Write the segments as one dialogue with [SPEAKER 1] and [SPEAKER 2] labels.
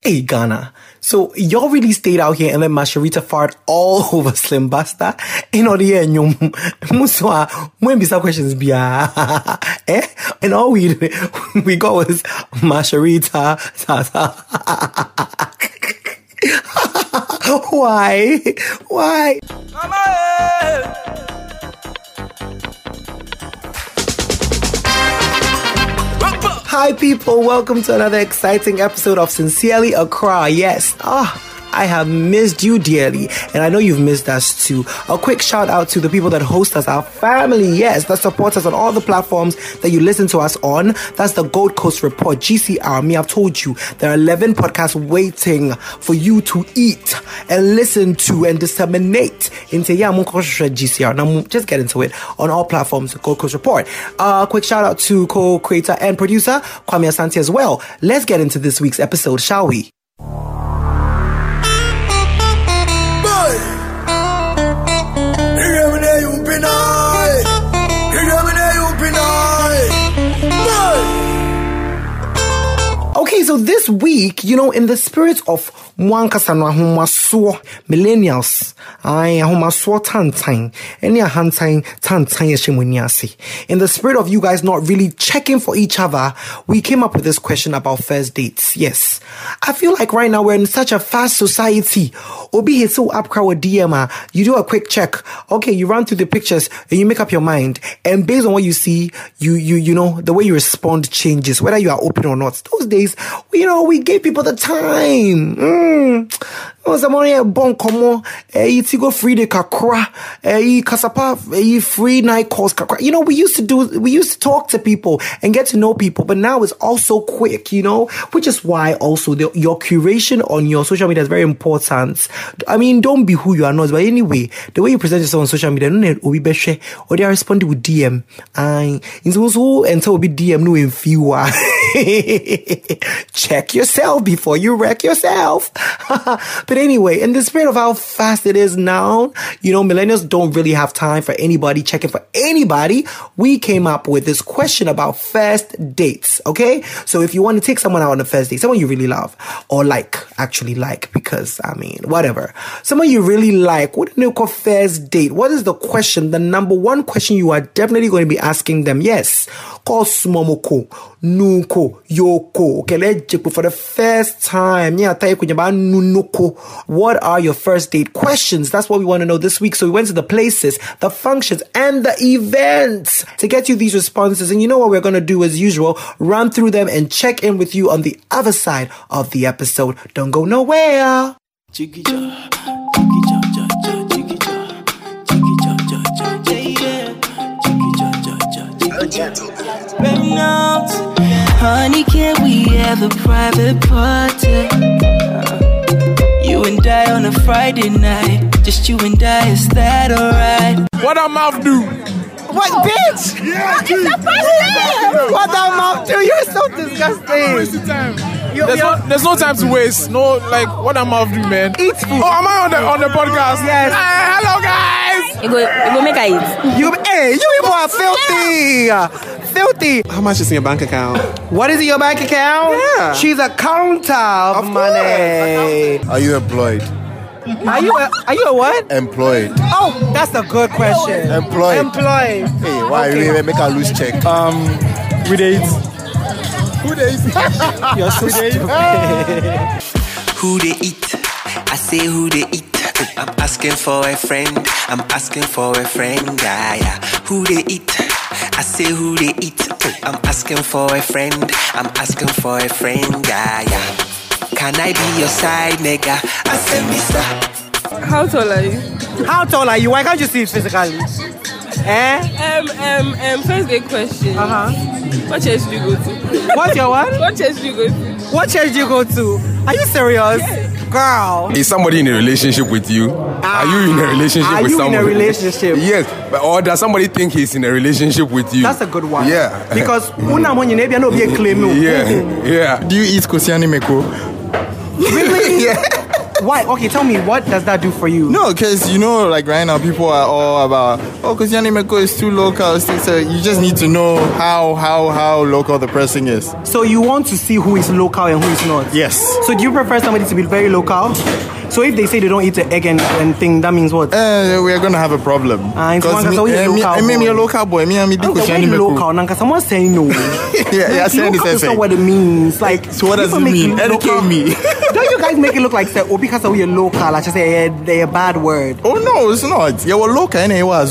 [SPEAKER 1] Hey Ghana. So y'all really stayed out here and let Masharita fart all over Slim Basta? In order here, nyom muswa when questions bia eh? And all we we got was Masharita. Why? Why? Hi, people. Welcome to another exciting episode of Sincerely Accra. Yes. Ah. I have missed you dearly, and I know you've missed us too. A quick shout out to the people that host us, our family, yes, that support us on all the platforms that you listen to us on. That's the Gold Coast Report, GCR. Me, I've told you, there are 11 podcasts waiting for you to eat and listen to and disseminate into GCR. Now, just get into it on all platforms, Gold Coast Report. Uh, quick shout out to co-creator and producer Kwame Asante as well. Let's get into this week's episode, shall we? Okay, so this week, you know, in the spirit of mwankasa no ahomasoɔ millennials ai ahomasoɔ tantan ɛne ahantan tantan yɛhyɛ in the spirit of you guys not really checking for each other we came up with this question about first dates. Yes. I feel like right now we're in such a fast society. Obi hit so up crowd dm you do a quick check. Okay you run through the pictures and you make up your mind. And based on what you see you you you know the way you respond changes whether you are open or not. Those days you know we gave people the time mm. Someone here bon komo eh tigo free de kakra eh kasapa eh free night calls kakra you know we used to do we used to talk to people and get to know people but now it's all so quick you know? Which is why also the, your curation on your social media is very important. I mean don't be who you are not but anyway the way you present yourself on social media no need obi or they are responding with dm and in so and so we be dm no few check yourself before you wreck yourself but anyway, in the spirit of how fast it is now, you know, millennials don't really have time for anybody checking for anybody. We came up with this question about first dates. Okay. So if you want to take someone out on a first date, someone you really love or like, actually like, because I mean, whatever, someone you really like, what do you call first date? What is the question? The number one question you are definitely going to be asking them. Yes. Call Sumomoko, Nuko, Yoko. Okay. Let's check for the first time. Yeah. Nunoko. What are your first date questions? That's what we want to know this week. So we went to the places, the functions, and the events to get you these responses. And you know what we're going to do as usual? Run through them and check in with you on the other side of the episode. Don't go nowhere.
[SPEAKER 2] Honey, can we have a private party? Uh, you and I on a Friday night. Just you and I, is that alright?
[SPEAKER 3] What a mouth do?
[SPEAKER 1] What, bitch?
[SPEAKER 3] Yeah, dude.
[SPEAKER 1] What that mouth do? You're so disgusting. You-
[SPEAKER 3] There's
[SPEAKER 1] you're-
[SPEAKER 3] no, there's no time to waste. No, like, what a mouth do, man?
[SPEAKER 1] Eat food.
[SPEAKER 3] Oh, am I on the on the podcast?
[SPEAKER 1] Yes.
[SPEAKER 3] Hey, hello, guys.
[SPEAKER 4] You go, you go make a eat.
[SPEAKER 1] You, hey, you people are filthy. Filthy.
[SPEAKER 5] How much is in your bank account?
[SPEAKER 1] What is in your bank account?
[SPEAKER 5] Yeah.
[SPEAKER 1] She's a counter of,
[SPEAKER 5] Of
[SPEAKER 1] money.
[SPEAKER 6] Are you employed?
[SPEAKER 1] Are you a, are you a what?
[SPEAKER 6] Employed.
[SPEAKER 1] Oh, that's a good question.
[SPEAKER 6] Employed.
[SPEAKER 1] Employed.
[SPEAKER 6] Hey, why
[SPEAKER 1] Okay.
[SPEAKER 6] you really make a loose check?
[SPEAKER 5] Um, with eight.
[SPEAKER 6] Who days?
[SPEAKER 1] You're so stupid.
[SPEAKER 2] Who they eat? I say who they eat. I'm asking for a friend. I'm asking for a friend. Yeah, yeah. Who they eat? I say who they eat. I'm asking for a friend. I'm asking for a friend. Yeah, yeah. Can I be your side nigga? I say, Mister.
[SPEAKER 4] How tall are you?
[SPEAKER 1] How tall are you? Why can't you see it physically? Eh?
[SPEAKER 4] Um, um, um, first day question.
[SPEAKER 1] Uh huh.
[SPEAKER 4] What church do you go to?
[SPEAKER 1] What's your what?
[SPEAKER 4] What church do you go to?
[SPEAKER 1] What church do you go to? Are you serious? Girl.
[SPEAKER 3] Is somebody in a relationship with you? Are you in a ah. relationship
[SPEAKER 1] Are
[SPEAKER 3] with
[SPEAKER 1] you in a relationship?
[SPEAKER 3] Yes, but, or does somebody think he's in a relationship with you?
[SPEAKER 1] That's a good one.
[SPEAKER 3] Yeah.
[SPEAKER 1] Because una money maybe no be a claim.
[SPEAKER 3] yeah, mm-hmm. yeah.
[SPEAKER 5] Do you eat kosiani meko?
[SPEAKER 1] Really?
[SPEAKER 3] yeah.
[SPEAKER 1] Why? Okay, tell me, what does that do for you?
[SPEAKER 6] No, because you know, like right now, people are all about, oh, because Yanni Meko is too local. So you just need to know how how how local the person is.
[SPEAKER 1] So you want to see who is local and who is not?
[SPEAKER 6] Yes.
[SPEAKER 1] So do you prefer somebody to be very local? So if they say they don't eat the egg and, and thing, that means what?
[SPEAKER 6] Uh, we are gonna have a problem.
[SPEAKER 1] Ah,
[SPEAKER 6] me,
[SPEAKER 1] so you're
[SPEAKER 6] eh, me,
[SPEAKER 1] local
[SPEAKER 6] I mean, me a local boy. Me, I'm a
[SPEAKER 1] the
[SPEAKER 6] Yanni
[SPEAKER 1] way
[SPEAKER 6] Meko.
[SPEAKER 1] local, Nanka, someone's saying no.
[SPEAKER 6] Yeah, yeah, saying
[SPEAKER 1] local
[SPEAKER 6] the
[SPEAKER 1] is
[SPEAKER 6] same
[SPEAKER 1] not what it means. Like,
[SPEAKER 6] So what does it mean? Educate me.
[SPEAKER 1] Don't you guys make it look like say, oh, because we're local, like just say eh, they're a bad word.
[SPEAKER 6] Oh no, it's not. You were local and you were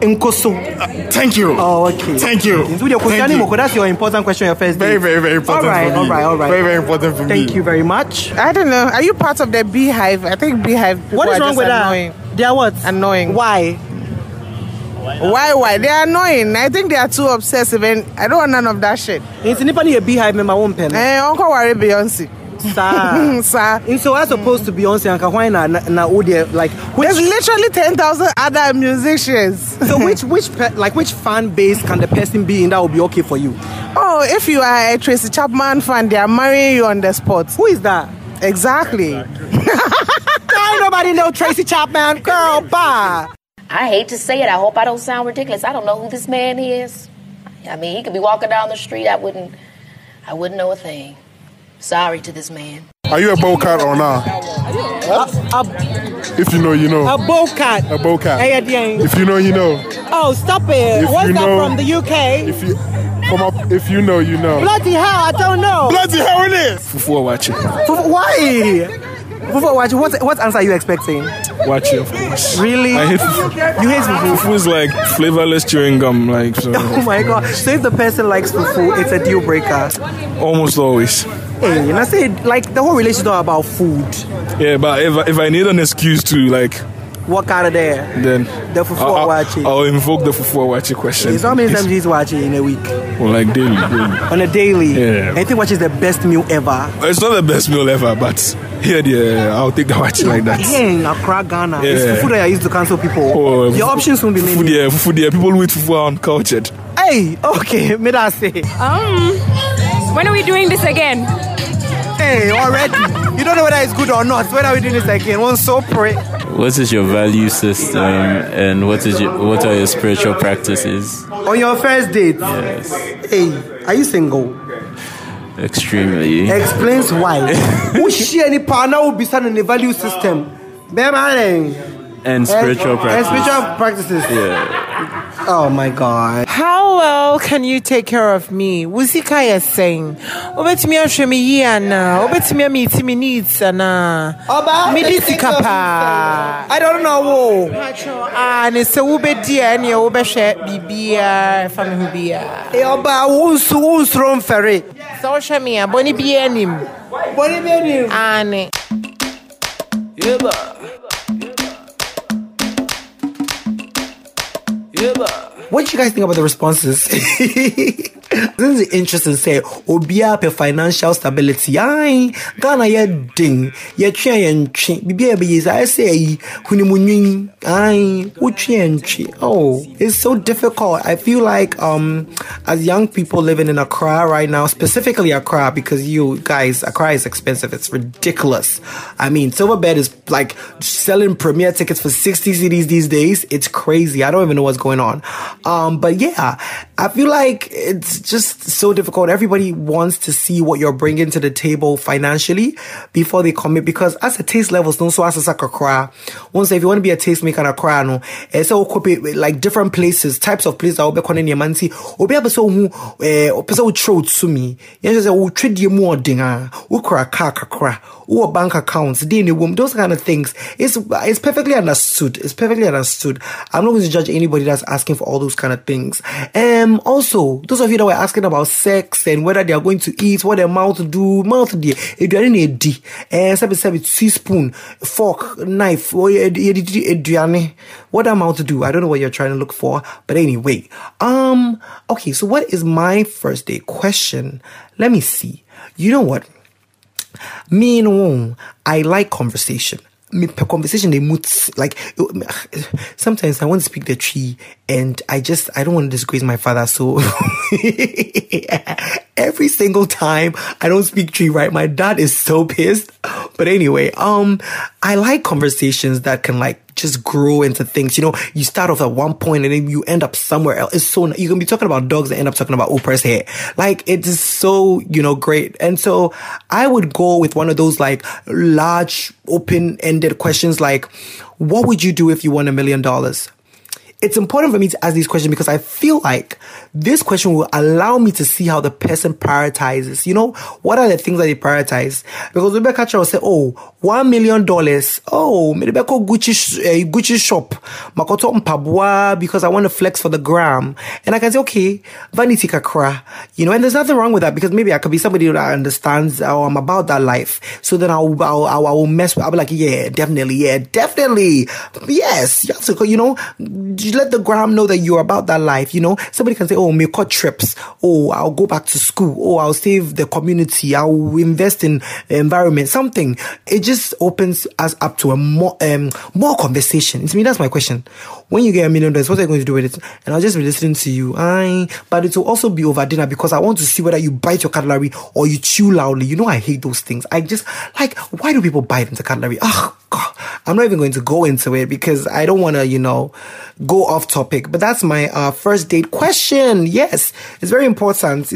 [SPEAKER 1] Nkoso.
[SPEAKER 6] Thank you.
[SPEAKER 1] Oh, okay.
[SPEAKER 6] Thank you. Thank you.
[SPEAKER 1] That's your important question, your first
[SPEAKER 6] Very, very, very important
[SPEAKER 1] All right,
[SPEAKER 6] for me.
[SPEAKER 1] all right, all right.
[SPEAKER 6] Very, very important for me.
[SPEAKER 1] Thank you very much.
[SPEAKER 7] I don't know. Are you part of the beehive? I think beehive. People
[SPEAKER 1] What is
[SPEAKER 7] are
[SPEAKER 1] wrong
[SPEAKER 7] just
[SPEAKER 1] with
[SPEAKER 7] annoying.
[SPEAKER 1] that? They are what?
[SPEAKER 7] Annoying.
[SPEAKER 1] Why?
[SPEAKER 7] Why? Why? They are annoying. I think they are too obsessive, and I don't want none of that shit.
[SPEAKER 1] It's ni a beehive member won't pen.
[SPEAKER 7] Eh, Uncle worry Beyonce.
[SPEAKER 1] Sir.
[SPEAKER 7] Sir.
[SPEAKER 1] And so as opposed to Beyonce and Kawhi na na, na Odie, like which
[SPEAKER 7] There's literally 10,000 other musicians.
[SPEAKER 1] so which which pe- like which fan base can the person be in that will be okay for you?
[SPEAKER 7] Oh, if you are a Tracy Chapman fan, they are marrying you on the spot.
[SPEAKER 1] Who is that?
[SPEAKER 7] Exactly.
[SPEAKER 1] Ain't nobody know Tracy Chapman, girl. Bye.
[SPEAKER 8] I hate to say it. I hope I don't sound ridiculous. I don't know who this man is. I mean, he could be walking down the street. I wouldn't. I wouldn't know a thing. Sorry to this man.
[SPEAKER 3] Are you a bow cat or not?
[SPEAKER 1] A,
[SPEAKER 3] If you know, you know.
[SPEAKER 1] a, a bow cat.
[SPEAKER 3] A bow cat.
[SPEAKER 1] Hey,
[SPEAKER 3] If you know, you know.
[SPEAKER 1] Oh, stop it.
[SPEAKER 3] If
[SPEAKER 1] What's that
[SPEAKER 3] know-
[SPEAKER 1] from the UK?
[SPEAKER 3] If you come up, if you know, you know.
[SPEAKER 1] Bloody hell, I don't know.
[SPEAKER 3] Bloody hell it is.
[SPEAKER 5] Fufu watch it.
[SPEAKER 1] Fufu- Why? Fufu, what, what, what answer are you expecting?
[SPEAKER 5] Watch it, of course.
[SPEAKER 1] Really?
[SPEAKER 5] I hate fufu.
[SPEAKER 1] You hate fufu?
[SPEAKER 5] Fufu is like flavorless chewing gum, like so.
[SPEAKER 1] Oh my god. So if the person likes fufu, it's a deal breaker.
[SPEAKER 5] Almost always.
[SPEAKER 1] Hey, and I said, like the whole relationship is not about food.
[SPEAKER 5] Yeah, but if, I- if I need an excuse to like,
[SPEAKER 1] Walk out of there.
[SPEAKER 5] then
[SPEAKER 1] The fufu
[SPEAKER 5] I'll, I'll,
[SPEAKER 1] awache.
[SPEAKER 5] I'll invoke the fufu watching question.
[SPEAKER 1] So how many times do you watch it in a week?
[SPEAKER 5] Well, like daily, daily.
[SPEAKER 1] On a daily?
[SPEAKER 5] Yeah.
[SPEAKER 1] I think watch is the best meal ever.
[SPEAKER 5] It's not the best meal ever, but here, yeah, I'll take the waakye like that.
[SPEAKER 1] Here in Accra, Ghana.
[SPEAKER 5] Yeah.
[SPEAKER 1] It's fufu that I used to cancel people.
[SPEAKER 5] Oh,
[SPEAKER 1] Your
[SPEAKER 5] fufu-
[SPEAKER 1] options won't be
[SPEAKER 5] Fufu
[SPEAKER 1] many.
[SPEAKER 5] there, fufu there. People who eat fufu are uncultured.
[SPEAKER 1] Hey, okay, may I say?
[SPEAKER 4] Um, when are we doing this again?
[SPEAKER 1] Hey, already. you don't know whether it's good or not. Are we doing this again? One so pray.
[SPEAKER 9] What is your value system and what is your, what are your spiritual practices?
[SPEAKER 1] On your first date.
[SPEAKER 9] Yes,
[SPEAKER 1] Hey, are you single?
[SPEAKER 9] extremely.
[SPEAKER 1] Explains why. Who share any partner will be standing in the value system?
[SPEAKER 9] And spiritual
[SPEAKER 1] and
[SPEAKER 9] practices.
[SPEAKER 1] spiritual practices.
[SPEAKER 9] Yeah.
[SPEAKER 1] Oh my god.
[SPEAKER 7] How well can you take care of me? Wuzika is saying, Obetumi ahwɛ me yie anaa? Obetumi ameeti needs anaa?
[SPEAKER 1] Oba,
[SPEAKER 7] Mede sika.
[SPEAKER 1] I don't know.
[SPEAKER 7] Ah, ne sɛ wobɛdi a ɛneɛ wobɛhwɛ biribiaa ɛfa me ho biaa.
[SPEAKER 1] Oba, wonsu wonsuro mfɛre.
[SPEAKER 7] Sɛ wohwɛ me a bɔne biaa nim.
[SPEAKER 1] Bɔne bi anim.
[SPEAKER 7] Ane.
[SPEAKER 1] What do you guys think about the responses? this is interesting. Say, Obia pe financial stability. Aye, Ghana ye ding. Ye tria ye ntwi. Bibi e be yes. I say, hunimunyin. Aye, utri ye ntwi. Oh, it's so difficult. I feel like, um, as young people living in Accra right now, specifically Accra, because you guys, Accra is expensive. It's ridiculous. I mean, Silverbird is like selling premier tickets for 60 cedis these days. It's crazy. I don't even know what's going on. Um, but yeah, I feel like it's just so difficult. Everybody wants to see what you're bringing to the table financially before they commit because as a taste levels, don't so as a cry. Once if you want to be a tastemaker and a cry, no, it's all copy like different places, types of places will be calling your man see, obi abeso who, eh, opeso wo throw to me. Yes, say, wo trade you more dinga, wo kra car kakra, wo bank accounts, in womb, those kind of things. It's, it's perfectly understood. It's perfectly understood. I'm not going to judge anybody that's asking for all those kind of things. Um, also, those of you that were asking about sex and whether they are going to eat, what their mouth do, mouth do, aduane na edi, eh, sabi sabi teaspoon, fork, knife, or aduane, what that mouth do, I don't know what you're trying to look for, but anyway, um, okay, so what is my first day question? Let me see. You know what? Me and Wong, I like conversation. Me per conversation they mood like sometimes I want to speak the tree and I just I don't want to disgrace my father so every single time I don't speak tree right my dad is so pissed. But anyway um I like conversations that can like just grow into things. You know, you start off at one point and then you end up somewhere else. It's so, you can be talking about dogs and end up talking about Oprah's hair. Like, it is so, you know, great. And so I would go with one of those like large, open ended questions like, what would you do if you won a million dollars? It's important for me to ask these questions because I feel like this question will allow me to see how the person prioritizes. You know, what are the things that they prioritize? Because Rebecca Cha will say, oh, one million dollars. Oh, maybe go Gucci, uh, Gucci shop. Makoto mpabwa because I want to flex for the gram. And I can say, okay, vanity kakra. You know, and there's nothing wrong with that because maybe I could be somebody that understands how I'm about that life. So then I'll, I'll, I'll, I'll mess with, I'll be like, yeah, definitely. Yeah, definitely. Yes. Yes. You know, you let the gram know that you're about that life. You know, somebody can say, Oh, me cut trips. Oh, I'll go back to school. Oh, I'll save the community. I'll invest in environment. Something. It just opens us up to a more, um, more conversation. It's me. That's my question. When you get a million dollars, what are you going to do with it? And I'll just be listening to you. I, but it will also be over dinner because I want to see whether you bite your cutlery or you chew loudly. You know, I hate those things. I just like, why do people bite into cutlery? Oh, God. I'm not even going to go into it because I don't want to, you know, go off topic. But that's my uh, first date question. Yes, it's very important. say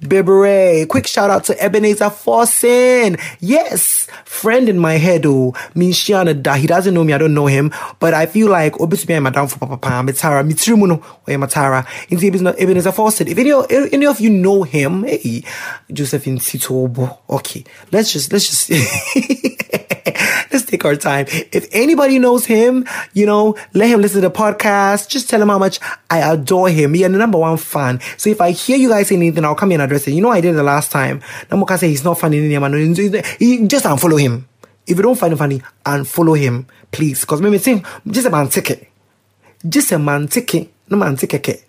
[SPEAKER 1] Bebere. Quick shout out to Ebenezer Forsen. Yes, friend in my head. Oh, Minshiana Da. He doesn't know me. I don't know him. But I feel like obviously I'm down for Papa Pam. Mitara. Mitrimuno. Or Matara. Ebenezer Forsen. If any, any of you know him, hey, Josephine Sitobo. Okay, let's just let's just let's take our time. If anybody knows him, you know, let him listen to the podcast. Just tell him how much I adore him. You're the number one fan. So if I hear you guys say anything, I'll come in and address it. You know, I did the last time. Namoka say he's not funny. Anymore. Just unfollow him. If you don't find him funny, unfollow him, please. Because maybe think just a man ticket. Just a man ticket. No man ticket.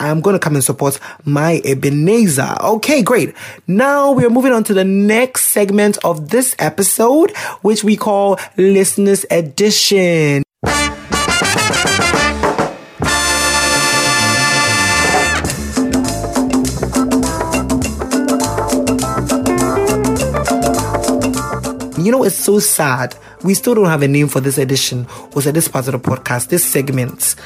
[SPEAKER 1] I'm going to come and support my Ebenezer. Okay, great. Now we're moving on to the next segment of this episode, which we call Listeners Edition. You know, it's so sad. We still don't have a name for this edition or for this part of the podcast, this segment.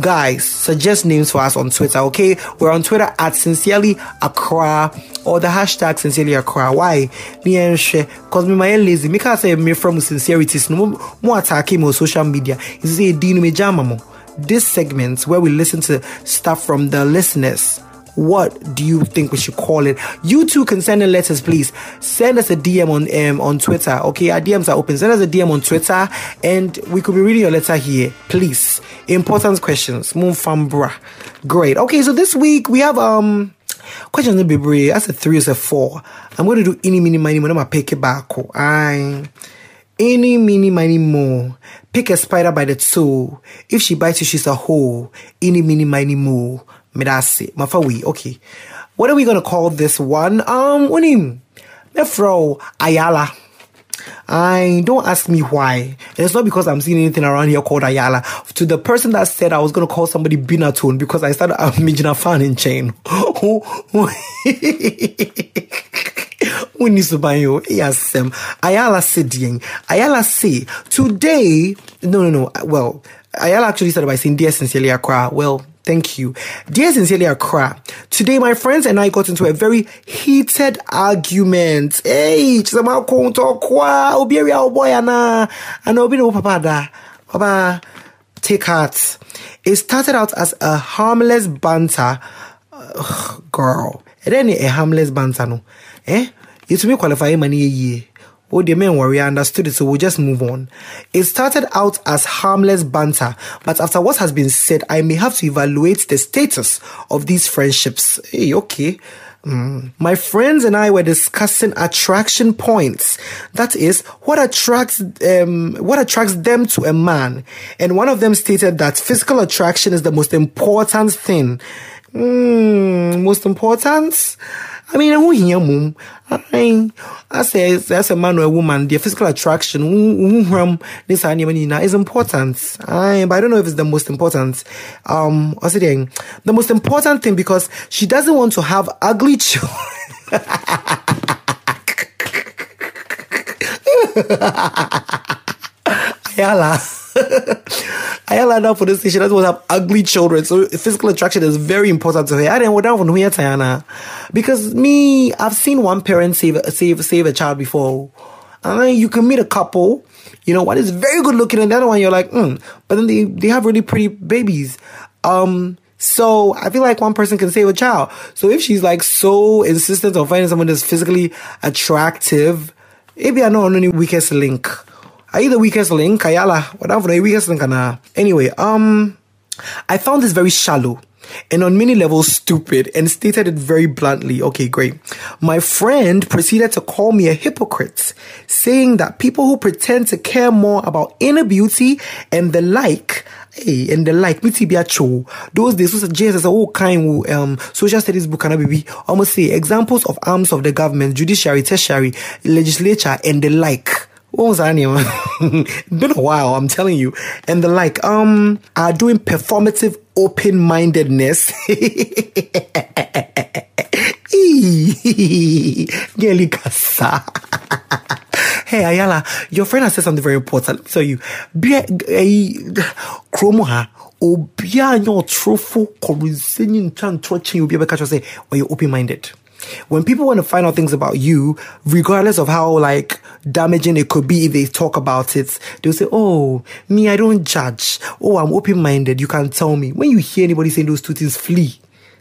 [SPEAKER 1] Guys, suggest names for us on Twitter, okay? We're on Twitter at Sincerely Accra or the hashtag Sincerely Accra. Why? Because me my lazy. Me can't say me from sincerity. No more attacking on social media. This segment where we listen to stuff from the listeners what do you think we should call it? You too can send in letters, please. Send us a DM on um, on Twitter. Okay, our DMs are open. Send us a DM on Twitter, and we could be reading your letter here, please. Important questions. Mumfambra. Great. Okay, so this week we have um questions in Bibri. That's a three, it's a four. I'm going to do any, mini, mini, I'm gonna pick it back. I any, mini, mini, more. Pick a spider by the toe. If she bites you, she's a hole. Any, mini, mini, more. Medasi. Mafawi. Okay. What are we gonna call this one? Um, unim. Mefro Ayala. I don't ask me why. And it's not because I'm seeing anything around here called Ayala. To the person that said I was gonna call somebody Binatone because I started a Mijina fan in chain. When yes, um, Ayala said, Ayala say, today, no, no, no, well, Ayala actually started by saying, Dear Sincerely Accra, well, Thank you. Dear Sincerely Accra, today my friends and I got into a very heated argument. Hey, chisama konto kwa, obieri our boy ana, and obi no papa take heart. It started out as a harmless banter. Ugh, girl, it ain't a harmless banter no. Eh? You to me qualify money a. Oh, the men worry, I understood it, so we'll just move on. It started out as harmless banter, but after what has been said, I may have to evaluate the status of these friendships. Hey, okay. Mm. My friends and I were discussing attraction points. That is, what attracts um, what attracts them to a man. And one of them stated that physical attraction is the most important thing Hmm, most important? I mean, who here, mum? I, say, as a man or a woman, their physical attraction, who, who, this is important. I, but I don't know if it's the most important. Um, what's it? The most important thing because she doesn't want to have ugly children. Ayala. Ayala now for this station doesn't have ugly children. So physical attraction is very important to her. I didn't down from here, Tayana. Because me, I've seen one parent save save save a child before. And then you can meet a couple, you know, one is very good looking and the other one you're like, mm. But then they, they have really pretty babies. Um so I feel like one person can save a child. So if she's like so insistent on finding someone that's physically attractive, maybe I know only weakest link. Are you the weakest link? Ayala. What for the weakest link? Anyway, um, I found this very shallow and on many levels stupid and stated it very bluntly. Okay, great. My friend proceeded to call me a hypocrite, saying that people who pretend to care more about inner beauty and the like Hey, and the like, me be a show. Those days, was Jesus, all kind of um, social studies book, and baby, almost say examples of arms of the government, judiciary, tertiary, legislature, and the like what was that name? Been a while, I'm telling you. And the like, um, are doing performative open mindedness. Hey Ayala, your friend has said something very important. So you be a chromo ha obia nyɛ ɔtorofo kɔresɛnyi ntwantorɔ kyɛn obi bɛka kyerɛ sɛ ɔyɛ open minded when people want to find out things about you, regardless of how like damaging it could be if they talk about it, they'll say, Oh, me, I don't judge. Oh, I'm open minded. You can tell me. When you hear anybody saying those two things, flee.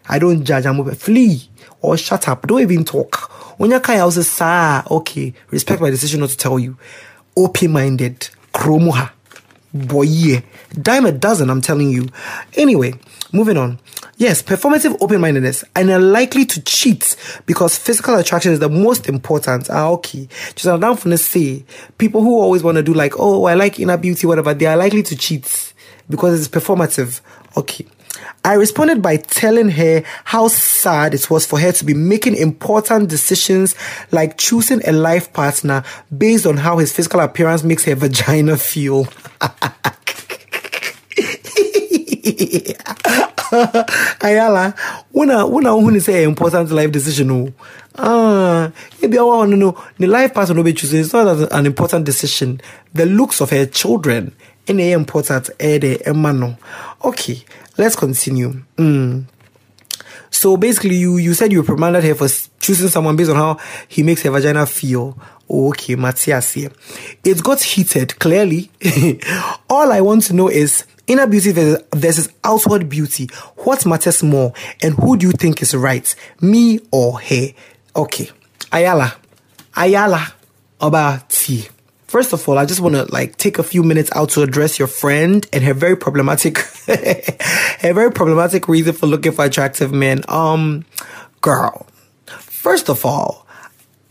[SPEAKER 1] I don't judge, I'm open. Flee or shut up. Don't even talk. When you're kind of say, okay, respect my decision not to tell you. Open minded. Kromuha. Boy, yeah. Dime a dozen, I'm telling you. Anyway, moving on. Yes, performative open mindedness and are likely to cheat because physical attraction is the most important. Ah, okay. Just I'm down the say people who always want to do like, oh, I like inner beauty, whatever, they are likely to cheat because it's performative. Okay. I responded by telling her how sad it was for her to be making important decisions like choosing a life partner based on how his physical appearance makes her vagina feel. Ayala, when I when I want to say important life decision, oh, ah, maybe I want to know the life partner will be choosing. It's not an important decision. The looks of her children, and they important. Eh, emano. Okay, let's continue. Mm. So basically, you you said you reprimanded her for choosing someone based on how he makes her vagina feel. Okay, Matthias here. It got heated, clearly. All I want to know is Inner beauty versus outward beauty. What matters more? And who do you think is right? Me or her? Okay. Ayala. Ayala. About tea. First of all, I just want to like take a few minutes out to address your friend and her very problematic, her very problematic reason for looking for attractive men. Um, girl, first of all,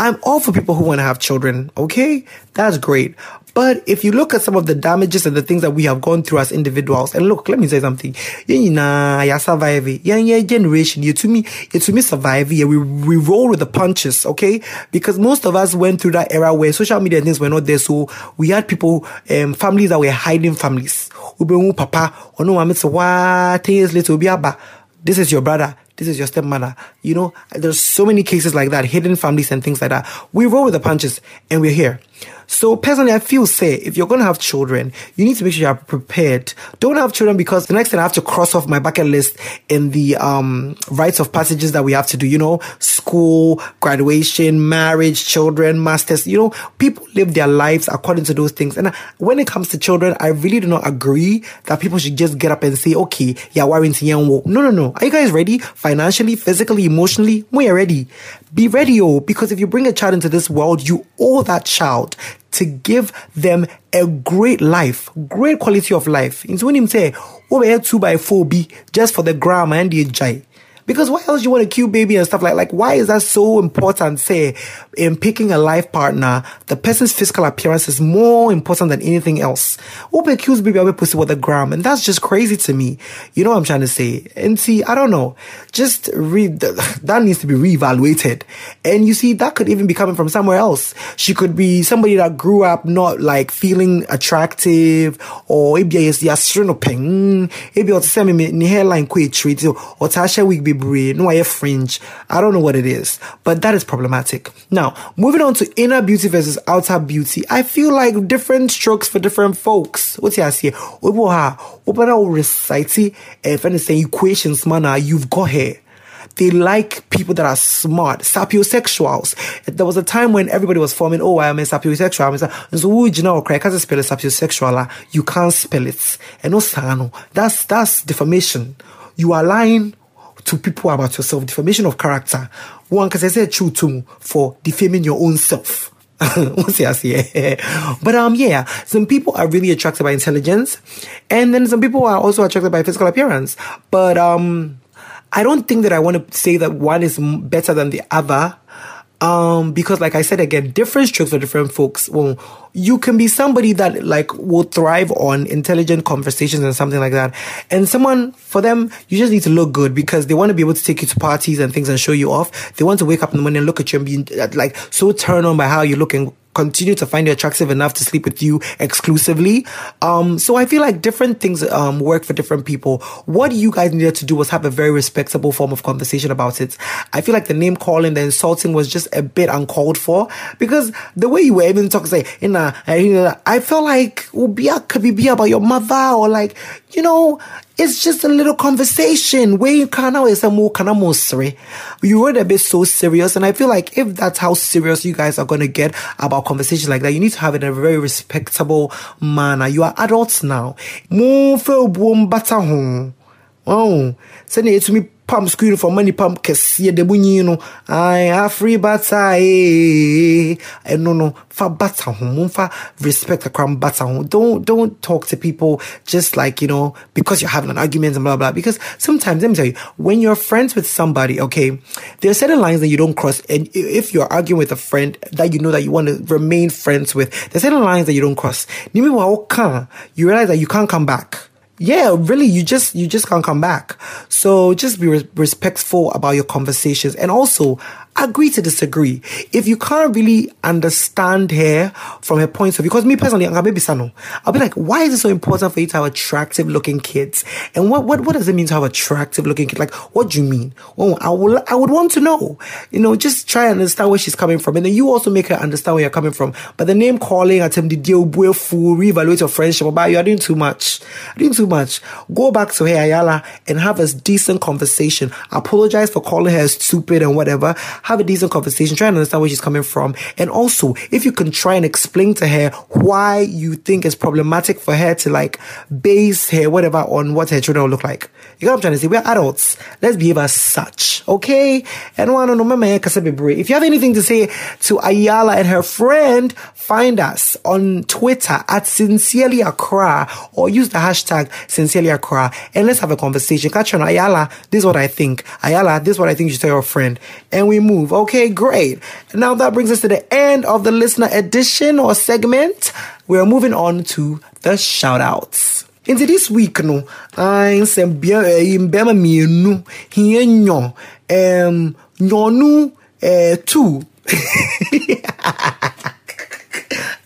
[SPEAKER 1] I'm all for people who want to have children, okay? That's great. But if you look at some of the damages and the things that we have gone through as individuals, and look, let me say something. You know, you survive. Yeah, yeah, generation. You to me, you to me survive. Yeah, we, we roll with the punches, okay? Because most of us went through that era where social media things were not there. So we had people, um, families that were hiding families. Papa, or no, 10 years later, this is your brother this is your stepmother. You know, there's so many cases like that, hidden families and things like that. We roll with the punches and we're here. So personally, I feel say if you're going to have children, you need to make sure you're prepared. Don't have children because the next thing I have to cross off my bucket list in the um, rites of passages that we have to do. You know, school, graduation, marriage, children, masters. You know, people live their lives according to those things. And when it comes to children, I really do not agree that people should just get up and say, "Okay, yeah, worrying No, no, no. Are you guys ready? Financially, physically, emotionally, we are ready. Be ready, oh, because if you bring a child into this world, you owe that child to give them a great life, great quality of life. So when him say, oh, over here two by four B just for the grammar and the jai. Because why else you want a cute baby and stuff like like why is that so important? Say in picking a life partner, the person's physical appearance is more important than anything else. Open cute baby, I'll be pussy with a gram, and that's just crazy to me. You know what I'm trying to say? And see, I don't know. Just read that needs to be reevaluated. And you see, that could even be coming from somewhere else. She could be somebody that grew up not like feeling attractive, or maybe the peng, maybe or ni hairline quit treat or Tasha wig be braid, no I fringe. I don't know what it is, but that is problematic. Now, moving on to inner beauty versus outer beauty, I feel like different strokes for different folks. What's here? say? Obo ha, open out recite eh, if anything equations manner, ah, you've got here. They like people that are smart, sapiosexuals. There was a time when everybody was forming, oh, I'm a sapiosexual. I'm a, so, you know, can't spell it sapiosexual. Ah, you can't spell it. And no, sano. That's, that's defamation. You are lying to people about yourself, defamation of character. One, because I said true to for defaming your own self. but um yeah, some people are really attracted by intelligence, and then some people are also attracted by physical appearance. But um I don't think that I want to say that one is better than the other. Um, because like I said again, different strokes for different folks. Well, you can be somebody that like will thrive on intelligent conversations and something like that. And someone for them, you just need to look good because they want to be able to take you to parties and things and show you off. They want to wake up in the morning and look at you and be like so turned on by how you look and continue to find you attractive enough to sleep with you exclusively. Um, so I feel like different things um, work for different people. What you guys needed to do was have a very respectable form of conversation about it. I feel like the name calling, the insulting was just a bit uncalled for because the way you were even talking, say, a, I felt like could be about your mother or like, you know, it's just a little conversation where you can of is a more kind of serious. You were a bit so serious, and I feel like if that's how serious you guys are gonna get about conversations like that, you need to have it in a very respectable manner. You are adults now. Home. Uh-huh. Oh, send it to me pam screen for money pam kɛseɛ. Da mu nyi no ai afiri bata ee. Ɛno no no fa bata ho momfa respect akram bata ho. Don't don't talk to people just like you know because you're having an argument and blah blah because sometimes let me tell you when you're friends with somebody okay there are certain lines that you don't cross. And if you're arguing with a friend that you know that you want to remain friends with there's certain lines that you don't cross. You realize that you can't come back yeah, really, you just you just can't come back. So just be re- respectful about your conversations, and also agree to disagree. If you can't really understand her from her point of view, because me personally, I'll be like, why is it so important for you to have attractive looking kids? And what, what, what does it mean to have attractive looking kids? Like, what do you mean? Well, I will, I would want to know, you know, just try and understand where she's coming from. And then you also make her understand where you're coming from. But the name calling, attempt the deal, fool, reevaluate your friendship about you are doing too much. Doing too much. Go back to her, Ayala, and have a decent conversation. Apologize for calling her stupid and whatever have a decent conversation, try and understand where she's coming from. And also, if you can try and explain to her why you think it's problematic for her to like base her whatever on what her children will look like. You know what I'm trying to say? We're adults. Let's behave as such. Okay? And one if you have anything to say to Ayala and her friend, find us on Twitter at Sincerely Accra or use the hashtag Sincerely Accra and let's have a conversation. Catch on Ayala, this is what I think. Ayala, this is what I think you should tell your friend. And we move. Okay, great. Now that brings us to the end of the listener edition or segment. We're moving on to the shout outs. Into this week no, beer in Bema Mienu, here nyo, um, nyonu, eh, two.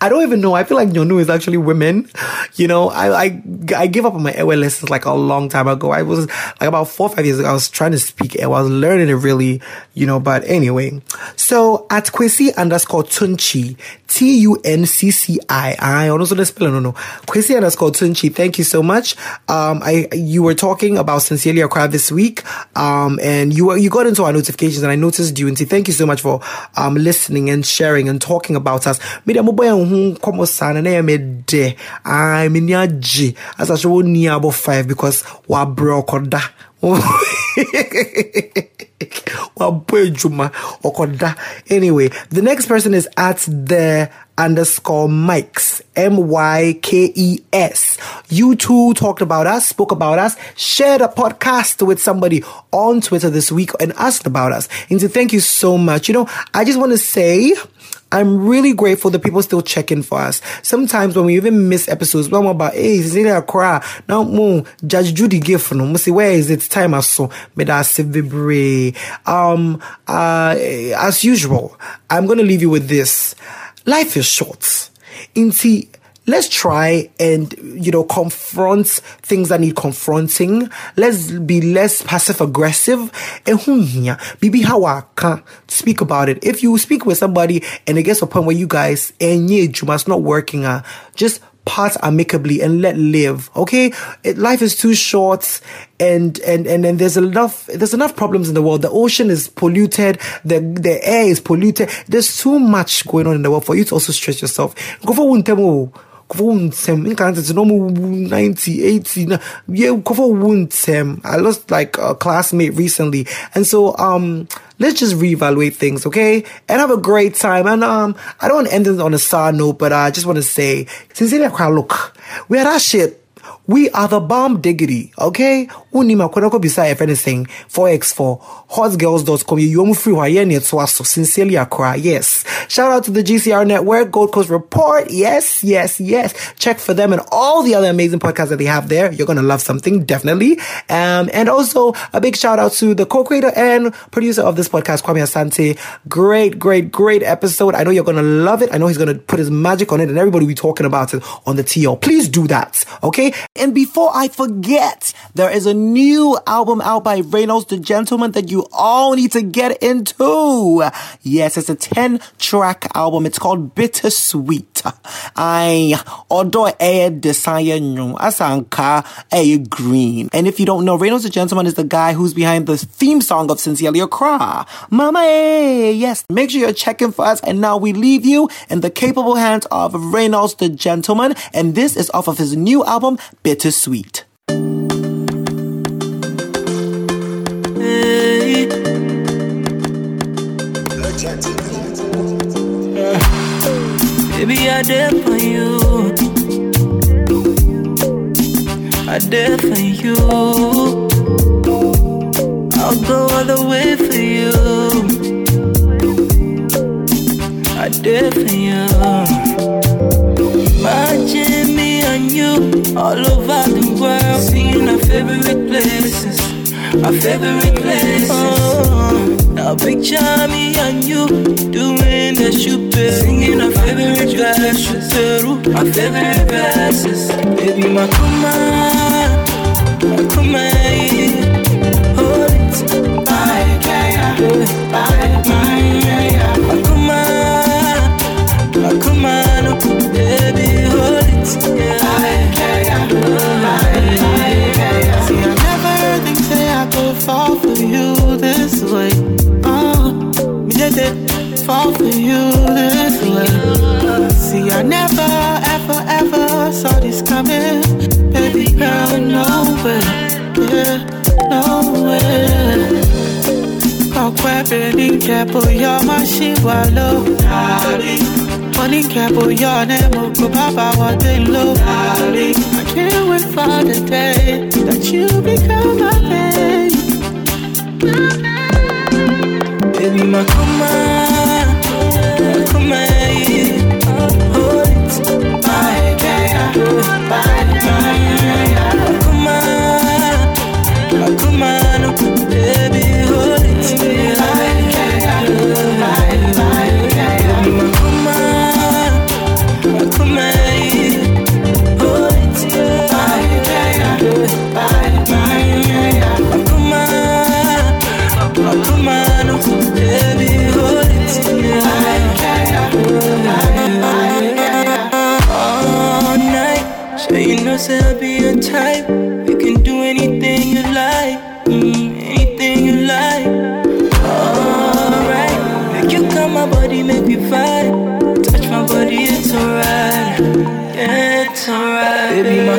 [SPEAKER 1] I don't even know. I feel like Nyonu is actually women. You know, I, I, I gave up on my Ewe lessons like a long time ago. I was like about four, five years ago. I was trying to speak Ewe. I was learning it really, you know, but anyway. So at Kwesi underscore Tunchi, T-U-N-C-C-I. I also the spelling, no, no. Kwesi underscore Tunchi. Thank you so much. Um, I, you were talking about Sincerely Accra this week. Um, and you were, you got into our notifications and I noticed you and thank you so much for, um, listening and sharing and talking about us. Ho nkɔmmɔ saa no na ɛyɛ me dɛ ai m'ani agye asa hyɛ wɔ nni abɔ five because wabrɛ ɔkɔda. Anyway, the next person is at the underscore Mikes. M Y K E S. You two talked about us, spoke about us, shared a podcast with somebody on Twitter this week and asked about us. And so thank you so much. You know, I just want to say, I'm really grateful that people still check in for us. Sometimes when we even miss episodes, we're about, hey, is it a cry? Now, mo, Judge Judy gift no. Mo say, where is it? Time. Me da se vibre. Um, uh, as usual, I'm going to leave you with this. Life is short. Inti, let's try and you know confront things that need confronting. Let's be less passive aggressive. Speak about it. If you speak with somebody and it gets to a point where you guys you must not working uh, just part amicably and let live okay? It, life is too short and and and then there's enough there's enough problems in the world. The ocean is polluted. The the air is polluted. There's too much going on in the world for you to also stress yourself. Go for one time nsɛm nka tete na ɔmo wu 90 80 na yeah kɔfɔ wu nsɛm i lost like a classmate recently. And so um let's just reevaluate things okay? And have a great time. And um i don't want to end this on a sad note but i just want to say sincerely look we had that shit. We are the bomb diggity, okay? Unima kwenako bisa if anything, 4x4, hotgirls.com, you yomu free wayeni etwaso, sincerely Accra, yes. Shout out to the GCR Network, Gold Coast Report, yes, yes, yes. Check for them and all the other amazing podcasts that they have there. You're gonna love something, definitely. Um, and also a big shout out to the co-creator and producer of this podcast, Kwame Asante. Great, great, great episode. I know you're gonna love it. I know he's gonna put his magic on it and everybody will be talking about it on the TL. Please do that, okay? And before I forget, there is a new album out by Reynolds the Gentleman that you all need to get into. Yes, it's a 10 track album. It's called Bittersweet. I although air desire asanka a green. And if you don't know, Reynolds the Gentleman is the guy who's behind the theme song of Sincerely Accra. Mama, eh, yes. Make sure you're checking for us. And now we leave you in the capable hands of Reynolds the Gentleman. And this is off of his new album, Bittersweet.
[SPEAKER 10] Baby, I did for you. I did for you. I'll go all the way for you. I did for you. Imagine me and you all over the world, seeing our favorite places, our favorite places. Oh, now picture me and you. Doing the shoot, singing our favorite verses, our favorite verses. Baby, my kuma, my kuma, hold it, my kaya, my kaya, my kuma, my kuma, no, baby, hold it, yeah.
[SPEAKER 11] See, I never think say I could fall for you this way. It fall for you this way. See, I never, ever, ever saw this coming. Baby girl, no way, yeah, no way. Kokwe beni kepo yo mashiwa lo Money kepo yo ne moko baba wa de lo I can't wait for the day that you become my baby
[SPEAKER 10] Baby, my hold it, my kaya, oh, oh, my night, you know, say I'll be your type. We can do anything you like, mm, anything you like. Alright, make you come my body, make me fight. Touch my body, it's alright. It's alright. Baby, my